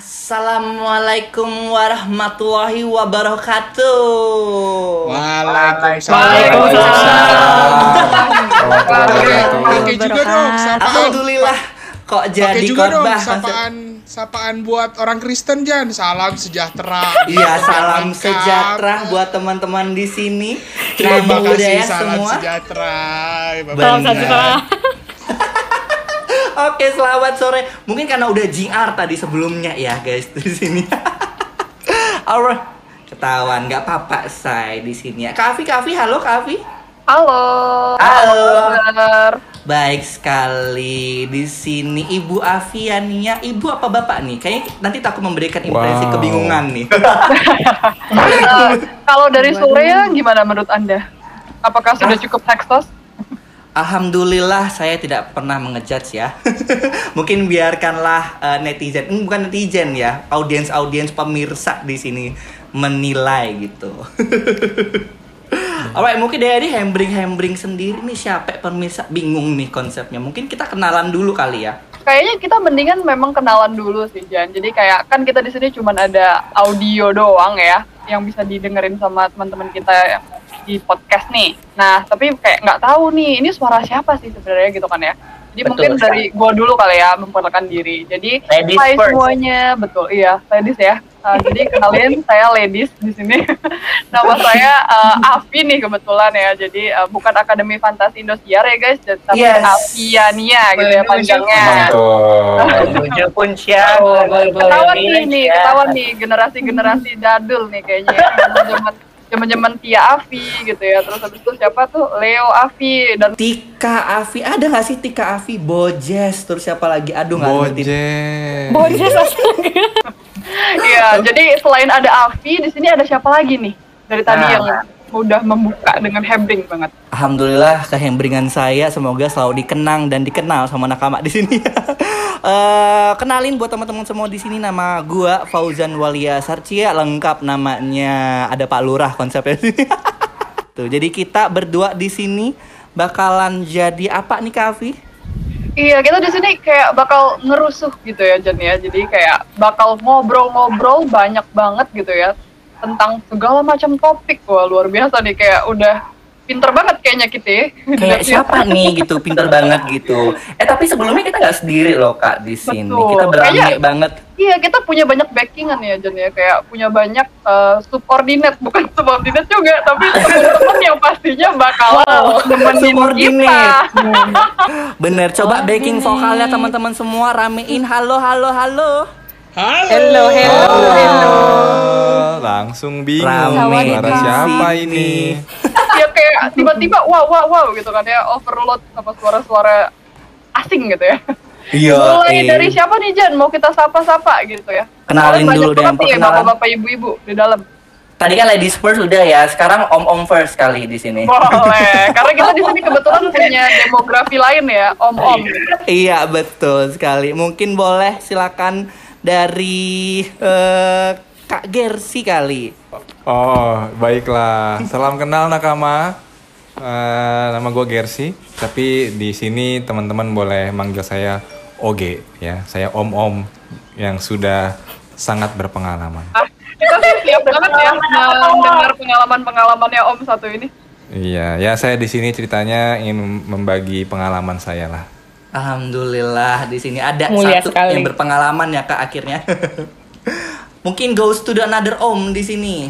Assalamualaikum warahmatullahi wabarakatuh. Waalaikumsalam. Oke juga dong. Alhamdulillah kok Pakai jadi khotbah. sapaan sapaan buat orang Kristen Jan. Salam sejahtera. Iya, salam sejahtera buat teman-teman di sini. Terima kasih salam sejahtera. Benar. sejahtera. Oke, selamat sore. Mungkin karena udah JR tadi sebelumnya ya, guys, di sini. Alright. Ketahuan, nggak apa-apa, say di sini ya. Kavi, Kavi, halo Kavi. Halo. Halo. Bener. Baik sekali di sini Ibu Aviania, Ibu apa Bapak nih? Kayaknya nanti takut memberikan impresi Wow. kebingungan nih. Eh, kalau dari Surya gimana menurut Anda? Apakah sudah cukup tekstos? Alhamdulillah saya tidak pernah mengejudge ya. Mungkin biarkanlah eh, netizen, hmm, bukan netizen ya, audiens-audiens pemirsa di sini menilai gitu. Alright, mungkin dari hembring-hembring sendiri nih siapa pemirsa bingung nih konsepnya. Mungkin kita kenalan dulu kali ya. Kayaknya kita mendingan memang kenalan dulu sih Jan. Jadi kayak kan kita di sini cuma ada audio doang ya yang bisa didengerin sama teman-teman kita yang di podcast nih. Nah, tapi kayak nggak tahu nih ini suara siapa sih sebenarnya gitu kan ya. Jadi Betul mungkin sekali. dari gua dulu kali ya memperkenalkan diri. Jadi Ladies hai first. semuanya, betul iya, ladies ya. Uh, jadi kenalin saya ladies di sini. Nama saya uh, Avi nih kebetulan ya. Jadi uh, bukan Akademi Fantasi Indosiar ya guys, tapi Yes. Aviania gitu ya panjangnya. Mantul. Tujuh pun siap. Ketahuan nih, nih ketahuan nih generasi-generasi dadul nih kayaknya. Zaman zaman Tia Avi gitu ya. Terus habis itu siapa tuh? Leo Avi dan Tika Avi, ada nggak sih Tika Avi, Bojes, terus siapa lagi? Aduh nggak ngerti. Bojes. Iya, jadi selain ada Avi, di sini ada siapa lagi nih? Dari tadi Nah. yang udah membuka dengan hebring banget. Alhamdulillah kehembringan saya semoga selalu dikenang dan dikenal sama nakama di sini. Eh, kenalin buat teman-teman semua di sini nama gua Fauzan Walia Sarcia lengkap namanya ada Pak Lurah konsepnya. Tuh, jadi kita berdua di sini bakalan jadi apa nih Kavi? Iya, kita di sini kayak bakal ngerusuh gitu ya, Jan ya. Jadi kayak bakal ngobrol-ngobrol banyak banget gitu ya tentang segala macam topik. Wah, luar biasa nih kayak udah pinter banget kayaknya kita. ya. Kayak siapa nih gitu, pinter banget gitu. Eh tapi sebelumnya kita nggak sendiri loh kak di sini. Betul. Kita Kayaknya- banget. Iya, kita punya banyak backingan ya, Jan ya. Kayak punya banyak eh, subordinate, bukan subordinate juga, tapi teman-teman yang pastinya bakal nemenin kita. Subordinate. Bener, coba backing vokalnya teman-teman semua ramein halo halo halo. Halo. Halo. Langsung bingung Rame suara siapa ini? ya kayak tiba-tiba wow wow wow gitu kan ya overload sama suara-suara asing gitu ya. Iya. Mulai eh. dari siapa nih Jan? Mau kita sapa-sapa gitu ya? Kenalin Soalnya dulu deh, perkenalan. bapak-bapak ibu-ibu di dalam. Tadi kan ladies first udah ya, sekarang om-om first kali di sini. Boleh, karena kita di sini kebetulan punya demografi lain ya, om-om. Iya betul sekali. Mungkin boleh silakan dari eh, Kak Gersi kali. Oh, baiklah. Salam kenal nakama. Eh, nama gue Gersi, tapi di sini teman-teman boleh manggil saya Oge ya. Saya om-om yang sudah sangat berpengalaman. Ah, kita sih siap banget ya mendengar pengalaman-pengalamannya om satu ini. Iya, ya saya di sini ceritanya ingin membagi pengalaman saya lah. Alhamdulillah di sini ada Mulia satu sekali. yang berpengalaman ya Kak akhirnya. Mungkin goes to the another om di sini.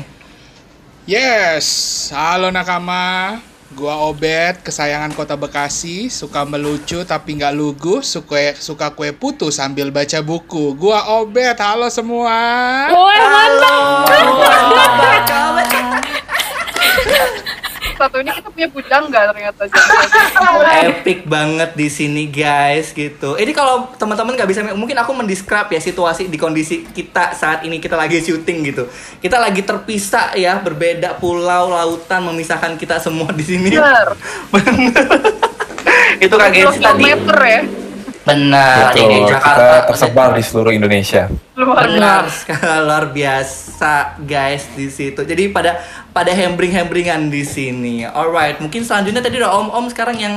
Yes. Halo nakama. Gua Obet, kesayangan kota Bekasi, suka melucu tapi nggak lugu, suka suka kue putu sambil baca buku. Gua Obet, halo semua. Wah, mantap. Satu ini kita punya pujangga ternyata. Jan. Epic banget di sini guys gitu. Ini kalau teman-teman nggak bisa mungkin aku mendescribe ya situasi di kondisi kita saat ini kita lagi syuting gitu. Kita lagi terpisah ya, berbeda pulau, lautan memisahkan kita semua di sini. Bener. Itu Kak Gensi tadi. Ya. Benar, Betul, ini kita Jakarta. tersebar di seluruh Indonesia. Luar Benar sekali luar biasa guys di situ. Jadi pada pada hembring-hembringan di sini. Alright, mungkin selanjutnya tadi udah om-om sekarang yang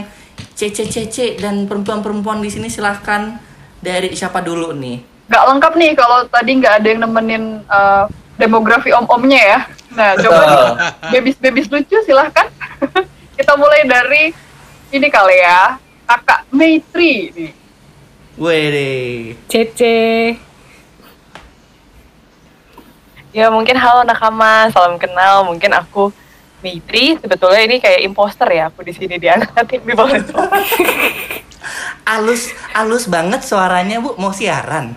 cece-cece dan perempuan-perempuan di sini silahkan dari siapa dulu nih? nggak lengkap nih kalau tadi nggak ada yang nemenin eh, demografi om-omnya ya. Nah, coba bebis-bebis lucu silahkan. Kita mulai dari ini kali ya, kakak Maitri nih. Wede. Cece. Ya mungkin halo nakama, salam kenal. Mungkin aku Mitri. Sebetulnya ini kayak imposter ya aku di sini diangkatin di bawah. Alus, alus banget suaranya bu, mau siaran.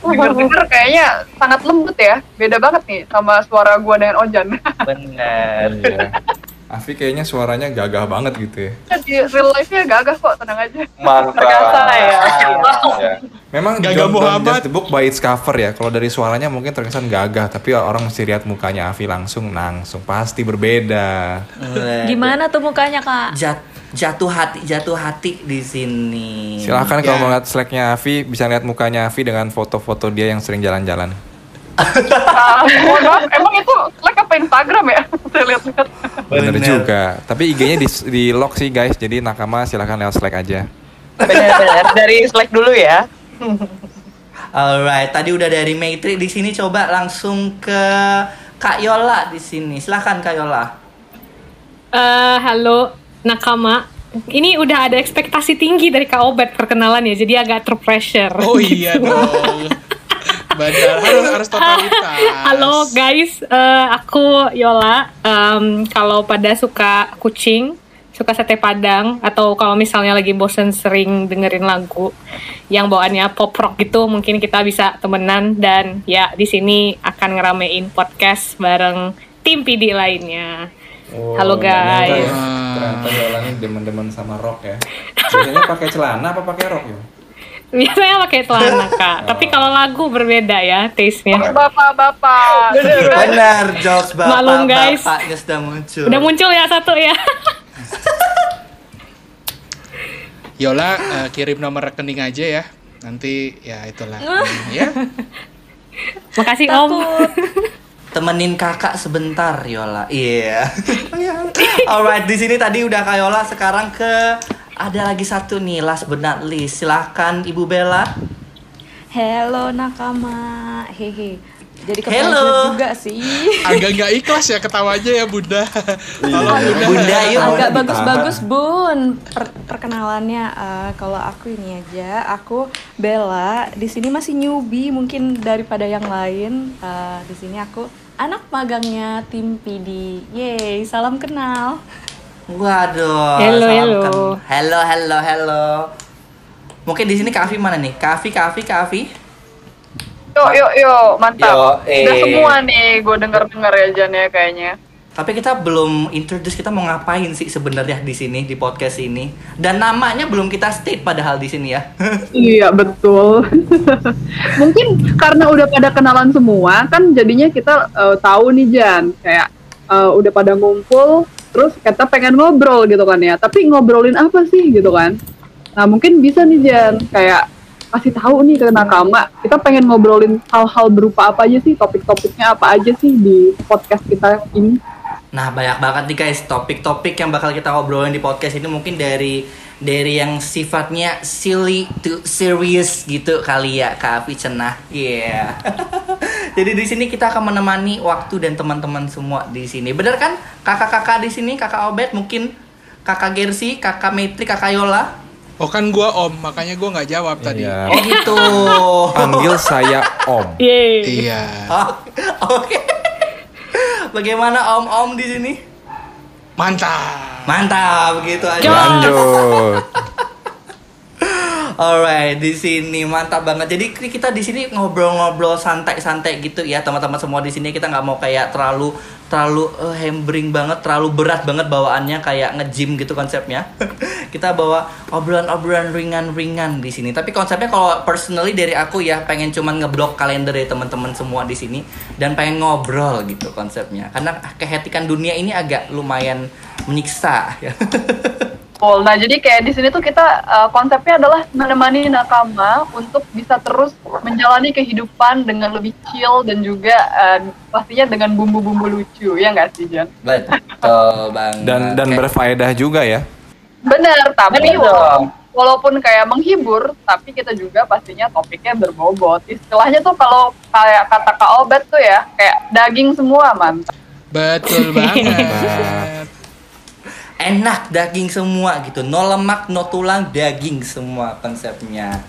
Dengar-dengar kayaknya sangat lembut ya. Beda banget nih sama suara gua dengan Ojan. Bener. Iya. Afi kayaknya suaranya gagah banget gitu ya. Di real life-nya gagah kok, tenang aja. Mantap. Ya. Ya. Memang Gagah Muhammad. judge the book by its cover ya. Kalau dari suaranya mungkin terkesan gagah, tapi orang mesti lihat mukanya Afi langsung, langsung pasti berbeda. Gimana tuh mukanya kak? Jat, jatuh hati, jatuh hati di sini. Silahkan Ya. kalau mau lihat slacknya Afi, bisa lihat mukanya Afi dengan foto-foto dia yang sering jalan-jalan. Ah, mohon maaf, emang itu like apa Instagram ya? Saya lihat-lihat. Bener, Bener. juga. Tapi IG-nya di, di lock sih guys, jadi nakama silahkan lewat slack aja. Benar-benar dari Slack dulu ya. Alright, tadi udah dari Maitri di sini coba langsung ke Kak Yola di sini. Silahkan Kak Yola. Eh, halo nakama. Ini udah ada ekspektasi tinggi dari Kak Obet perkenalan ya, jadi agak terpressure. Oh iya dong. Benar, harus harus totalitas. Halo guys, eh, aku Yola. Em, kalau pada suka kucing, suka sate padang, atau kalau misalnya lagi bosen sering dengerin lagu yang bawaannya pop rock gitu, mungkin kita bisa temenan dan ya di sini akan ngeramein podcast bareng tim PD lainnya. Halo, nggak nyangka guys. ya. Ternyata Yola ini demen-demen sama rock ya. Biasanya pakai celana apa pakai rok ya? Biasanya pakai celana kak, tapi kalau lagu berbeda ya taste-nya. Bapak-bapak. Benar, jokes bapak Maklum, guys. bapaknya sudah muncul. Udah muncul ya satu ya. Yola eh, kirim nomor rekening aja ya. Nanti ya itulah. ya. Makasih Om. Temenin kakak sebentar, Yola. Iya. Alright, di sini tadi udah Kak Yola. Sekarang ke ada lagi satu nih, last but not least. Silahkan Ibu Bella. Hello nakama. Hehe. Jadi Hello. juga sih. Agak nggak ikhlas ya ketawanya ya Bunda. Tolong Bunda. Bunda, yuk. Agak bagus-bagus bun Per- perkenalannya. eh, kalau aku ini aja, aku Bella. Di sini masih newbie mungkin daripada yang lain. Eh, di sini aku anak magangnya tim PD. Yeay, salam kenal. Waduh. Hello, hello. Hello, hello, hello. Mungkin di sini Kak Afi mana nih? Afi, Kak Afi. Yuk, yuk, yuk, mantap. Yo, eh. Udah semua nih, gue denger-denger ya Jan ya kayaknya. Tapi kita belum introduce kita mau ngapain sih sebenarnya di sini di podcast ini. Dan namanya belum kita state padahal di sini ya. Iya betul. Mungkin karena udah pada kenalan semua, kan jadinya kita eh, tahu nih Jan, kayak eh, udah pada ngumpul, terus kita pengen ngobrol gitu kan ya. Tapi ngobrolin apa sih gitu kan? Nah mungkin bisa nih Jan, kayak kasih tahu nih ke nakama, kita pengen ngobrolin hal-hal berupa apa aja sih, topik-topiknya apa aja sih di podcast kita ini. Nah, banyak banget nih guys topik-topik yang bakal kita ngobrolin di podcast ini mungkin dari dari yang sifatnya silly to serious gitu kali ya Kak Afi Cenah. Iya. Jadi di sini kita akan menemani waktu dan teman-teman semua di sini. Bener kan? Kakak-kakak di sini, Kakak Obet mungkin Kakak Gersi, Kakak Metri, Kakak Yola. Oh kan gua Om, makanya gua nggak jawab tadi. Iya. Oh gitu. Panggil saya Om. Yeay. Iya. Oh, Oke. Bagaimana om-om di sini? Mantap. Mantap, begitu aja. Lanjut. Alright, di sini mantap banget. Jadi kita di sini ngobrol-ngobrol santai-santai gitu ya, teman-teman semua di sini kita nggak mau kayak terlalu terlalu eh, hambring banget, terlalu berat banget bawaannya kayak nge-gym gitu konsepnya. kita bawa obrolan-obrolan ringan-ringan di sini. Tapi konsepnya kalau personally dari aku ya pengen cuman ngeblok kalender ya teman-teman semua di sini dan pengen ngobrol gitu konsepnya. Karena kehetikan dunia ini agak lumayan menyiksa ya. Betul. Nah, jadi kayak di sini tuh kita uh, konsepnya adalah menemani nakama untuk bisa terus menjalani kehidupan dengan lebih chill dan juga uh, pastinya dengan bumbu-bumbu lucu, ya nggak sih, Jan? Betul banget. Dan dan Kayak- berfaedah juga ya. Bener, tapi Bener dong. walaupun kayak menghibur, tapi kita juga pastinya topiknya berbobot. Istilahnya tuh kalau kayak kata Kak Obet tuh ya, kayak daging semua, mantap. Betul banget. enak daging semua gitu no lemak no tulang daging semua konsepnya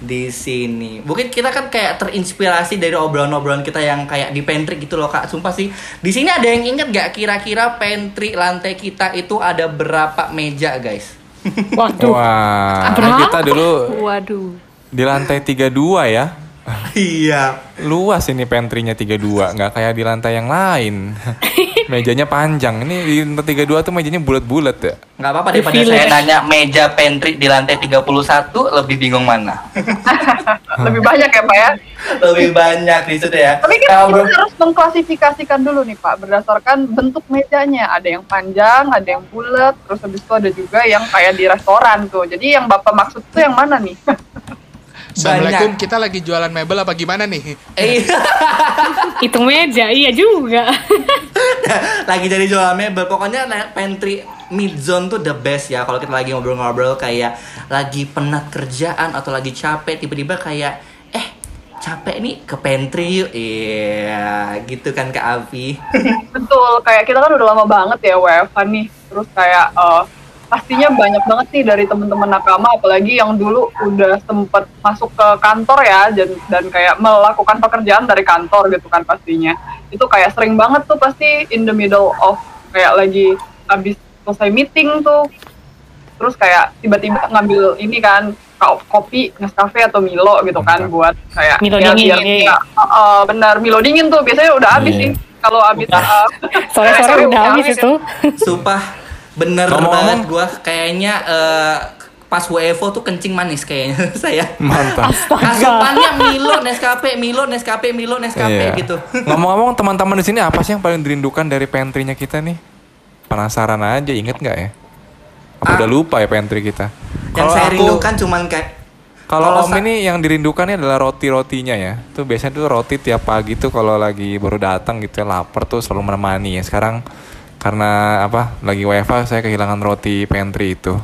di sini mungkin kita kan kayak terinspirasi dari obrolan-obrolan kita yang kayak di pantry gitu loh kak sumpah sih di sini ada yang inget gak kira-kira pantry lantai kita itu ada berapa meja guys Waduh. Wah, Berapa? kita dulu Waduh. di lantai 32 ya. iya Luas ini pantry-nya 32, nggak kayak di lantai yang lain. Mejanya panjang. Ini di lantai 32 tuh mejanya bulat-bulat ya. nggak apa-apa daripada saya nanya meja pantry di lantai 31 lebih bingung mana Lebih banyak ya Pak ya. lebih banyak di situ ya Tapi kan Kalau kita harus mengklasifikasikan dulu nih Pak, berdasarkan bentuk mejanya. Ada yang panjang, ada yang bulat, terus habis itu ada juga yang kayak di restoran tuh. Jadi yang Bapak maksud tuh yang mana nih? Assalamualaikum, kita lagi jualan mebel apa gimana nih? eh. Hitung meja, iya juga. lagi jadi jual mebel. Pokoknya pantry mid zone tuh the best ya. Kalau kita lagi ngobrol-ngobrol kayak lagi penat kerjaan atau lagi capek tiba-tiba kayak eh capek nih ke pantry yuk. Iya gitu kan Kak Avi Betul, kayak kita kan udah lama banget ya WFH nih. Terus kayak eh, pastinya banyak banget nih dari teman-teman nakama, apalagi yang dulu udah sempet masuk ke kantor ya, dan, dan kayak melakukan pekerjaan dari kantor gitu kan pastinya. Itu kayak sering banget tuh pasti in the middle of kayak lagi habis selesai meeting tuh. Terus kayak tiba-tiba ngambil ini kan ko- kopi Nescafe atau Milo gitu kan Mantap. buat kayak Milo ya, dingin, biar iya. kita- Uh, uh, benar Milo dingin tuh biasanya udah habis Iya. sih kalau habis uh, Sore-sore udah habis itu. sumpah bener Ngomong-ngomong- banget gua kayaknya eh, pas WFO tuh kencing manis kayaknya saya Mantap. asupannya Milo Nescafe Milo Nescafe Milo Nescafe Iya. gitu Ngomong-ngomong teman-teman di sini apa sih yang paling dirindukan dari pantry-nya kita nih? Penasaran aja, inget nggak ya? Apa Ah. udah lupa ya pantry kita? yang Kalau saya aku- rindukan cuman kayak Kalau Om ini yang dirindukannya adalah roti-rotinya ya. Tuh biasanya tuh roti tiap pagi tuh kalau lagi baru datang gitu ya lapar tuh selalu menemani ya. Sekarang karena apa? Lagi WFH saya kehilangan roti pantry itu.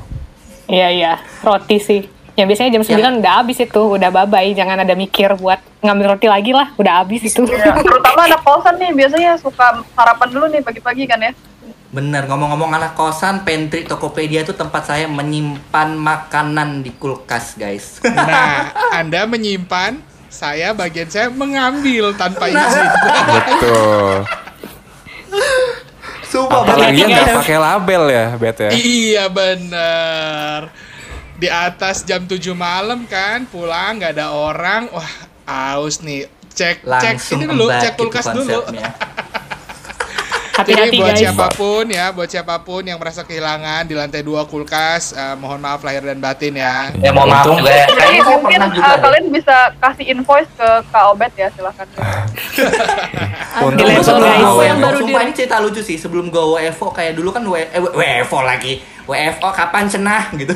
Iya, iya. Roti sih. Ya biasanya jam 9 udah habis itu, udah bye-bye. Jangan ada mikir buat ngambil roti lagi lah, udah habis itu. ya, terutama anak kosan nih biasanya suka sarapan dulu nih pagi-pagi kan ya Bener, ngomong-ngomong anak kosan, pantry Tokopedia itu tempat saya menyimpan makanan di kulkas, guys. Nah, Anda menyimpan, saya bagian saya mengambil tanpa izin. Betul. Sumpah, Apalagi nggak pakai label ya, Bet ya. Iya bener. Di atas jam 7 malam kan, pulang nggak ada orang. Wah, aus nih. Cek, cek ini dulu, cek kulkas dulu. konsepnya. Jadi Hati-hati buat guys. siapa pun ya, buat siapa pun yang merasa kehilangan di lantai dua kulkas, eh, mohon maaf lahir dan batin ya. Ya mohon maaf juga ya. Jadi mungkin uh, deh. kalian bisa kasih invoice ke Kak Obet ya silahkan Untung gua yang WFO, baru sumpah di- ini cerita lucu sih sebelum gue WFO kayak dulu kan W- eh, WFO lagi WFO kapan cenah gitu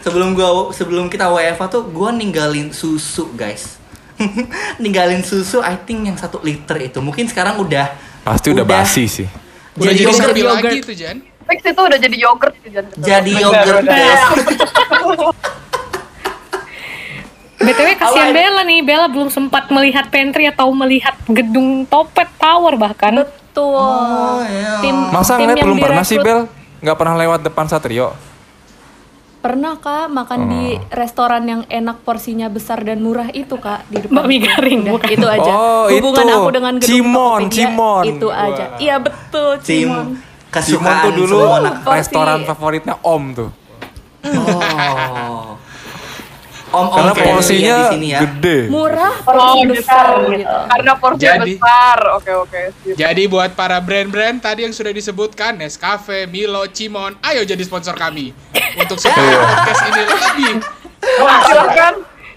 sebelum gua sebelum kita WFO tuh gue ninggalin susu guys ninggalin susu I think yang satu liter itu mungkin sekarang udah Pasti udah basi sih. Udah Jadi jadi yogurt, sapi yogurt. lagi tuh Jan. Fix itu udah jadi yogurt sih, Jan. jadi Bener, yogurt BTW kasihan Awal- Bella nih, Bella belum sempat melihat pantry atau melihat gedung Topet Tower bahkan. Betul. Oh, iya. Tim Masa tim ngeliat belum pernah sih Bel? Nggak pernah lewat depan Satrio? Pernah kak makan di Oh. restoran yang enak porsinya besar dan murah itu kak di depan. Bakmi garing, Udah, bukan? Itu aja. Oh, Hubungan itu. aku dengan gedung Cimon, Tokopedia, Cimon. Itu aja. Iya betul Cim Cimon. Simon kesukaan tuh dulu restoran favoritnya Om tuh. oh om om Karena porsinya di sini ya gede. Murah Oh, porsi gitu. besar gitu. Karena porsi Jadi- besar. Oke, oke. sip. Jadi buat para brand-brand tadi yang sudah disebutkan Nescafe, Milo, Cimon, ayo jadi sponsor kami untuk supaya podcast ini lebih. Wah, silakan.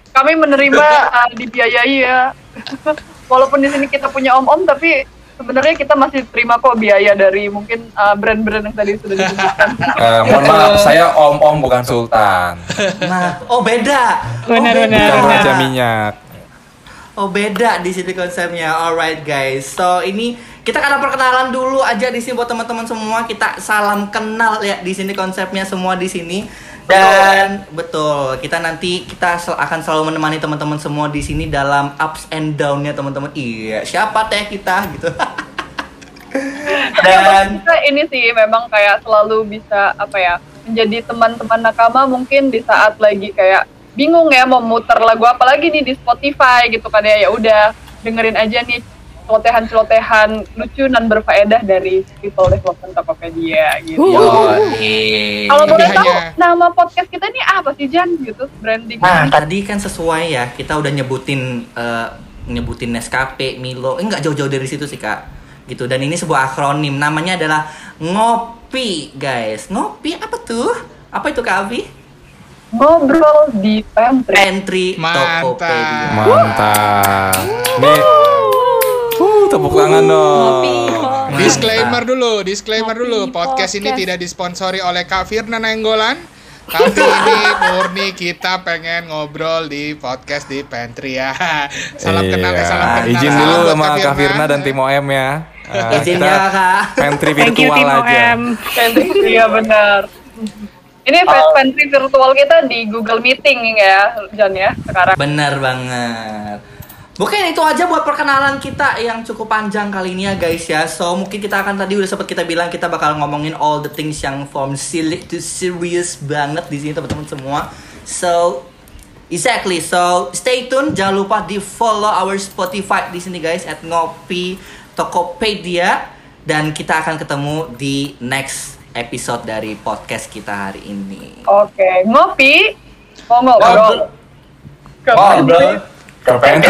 Kami menerima uh, dibiayai ya. Walaupun di sini kita punya om-om, tapi sebenarnya kita masih terima kok biaya dari mungkin uh, brand-brand yang tadi sudah disebutkan. Eh, mohon maaf, saya Om-Om bukan Sultan. nah oh beda Benar, oh, benar, Raja Minyak. Oh beda di sini konsepnya. Alright guys. So ini kita karena perkenalan dulu aja di sini buat teman-teman semua. Kita salam kenal ya di sini konsepnya semua di sini. Dan betul, kita nanti kita sel- akan selalu menemani teman-teman semua di sini dalam ups and down-nya teman-teman. Iya, siapa teh kita gitu. Dan kita ini sih memang kayak selalu bisa apa ya menjadi teman-teman nakama mungkin di saat lagi kayak bingung ya mau muter lagu apa lagi nih di Spotify gitu kan ya ya udah dengerin aja nih celotehan-celotehan lucu dan berfaedah dari People Development Tokopedia gitu. Yoi. Kalau boleh Ini tahu hanya- nama podcast kita ini apa sih Jan gitu branding? Nah, tadi kan sesuai ya, kita udah nyebutin eh, nyebutin Nescafe, Milo. Eh, enggak jauh-jauh dari situ sih, Kak. Gitu. Dan ini sebuah akronim. Namanya adalah Ngopi, guys. Ngopi apa tuh? Apa itu, Kak Avi? Ngobrol di pantry. Pantry Mantap. Tokopedia. Mantap. Nih. Uh, tepuk tangan dong. Disclaimer dulu, disclaimer Ngopi dulu. Podcast ini podcast. tidak disponsori oleh Kak Firna Nenggolan. Tapi ini murni kita pengen ngobrol di podcast di pantry ya. Salam kenal ya, Iya. salam kenal. Izin Salam dulu sama Kak Firna dan tim OM ya. Eh, Izinnya, Kak. Pantry Thank you virtual Tim aja. OM. Iya benar. Ini pantry virtual kita di Google Meeting ya, Jan ya sekarang. Bener banget. Mungkin itu aja buat perkenalan kita yang cukup panjang kali ini ya guys ya. So mungkin kita akan tadi udah sempat kita bilang kita bakal ngomongin all the things yang from silly to serious banget di sini teman-teman semua. So exactly. So stay tune. Jangan lupa di follow our Spotify di sini guys at ngopi Tokopedia dan kita akan ketemu di next episode dari podcast kita hari ini. Oke, ngopi. Mau ngobrol. Ngobrol. Ke pantry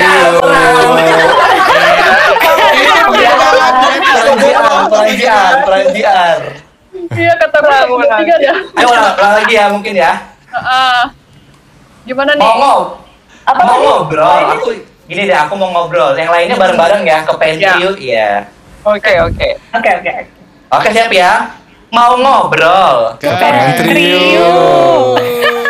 peranjian, peranjian. Iya kata tiga ya. Ayo ulang, ulang lagi ya mungkin ya. Heeh. Gimana nih? Mau apa mau ngobrol? Aku gini deh, aku mau ngobrol. Yang lainnya bareng-bareng ya ke pantry Ya. yuk. Iya. Oke, oke. Oke oke. Oke siap ya. Mau ngobrol. Ke Pantry yuk.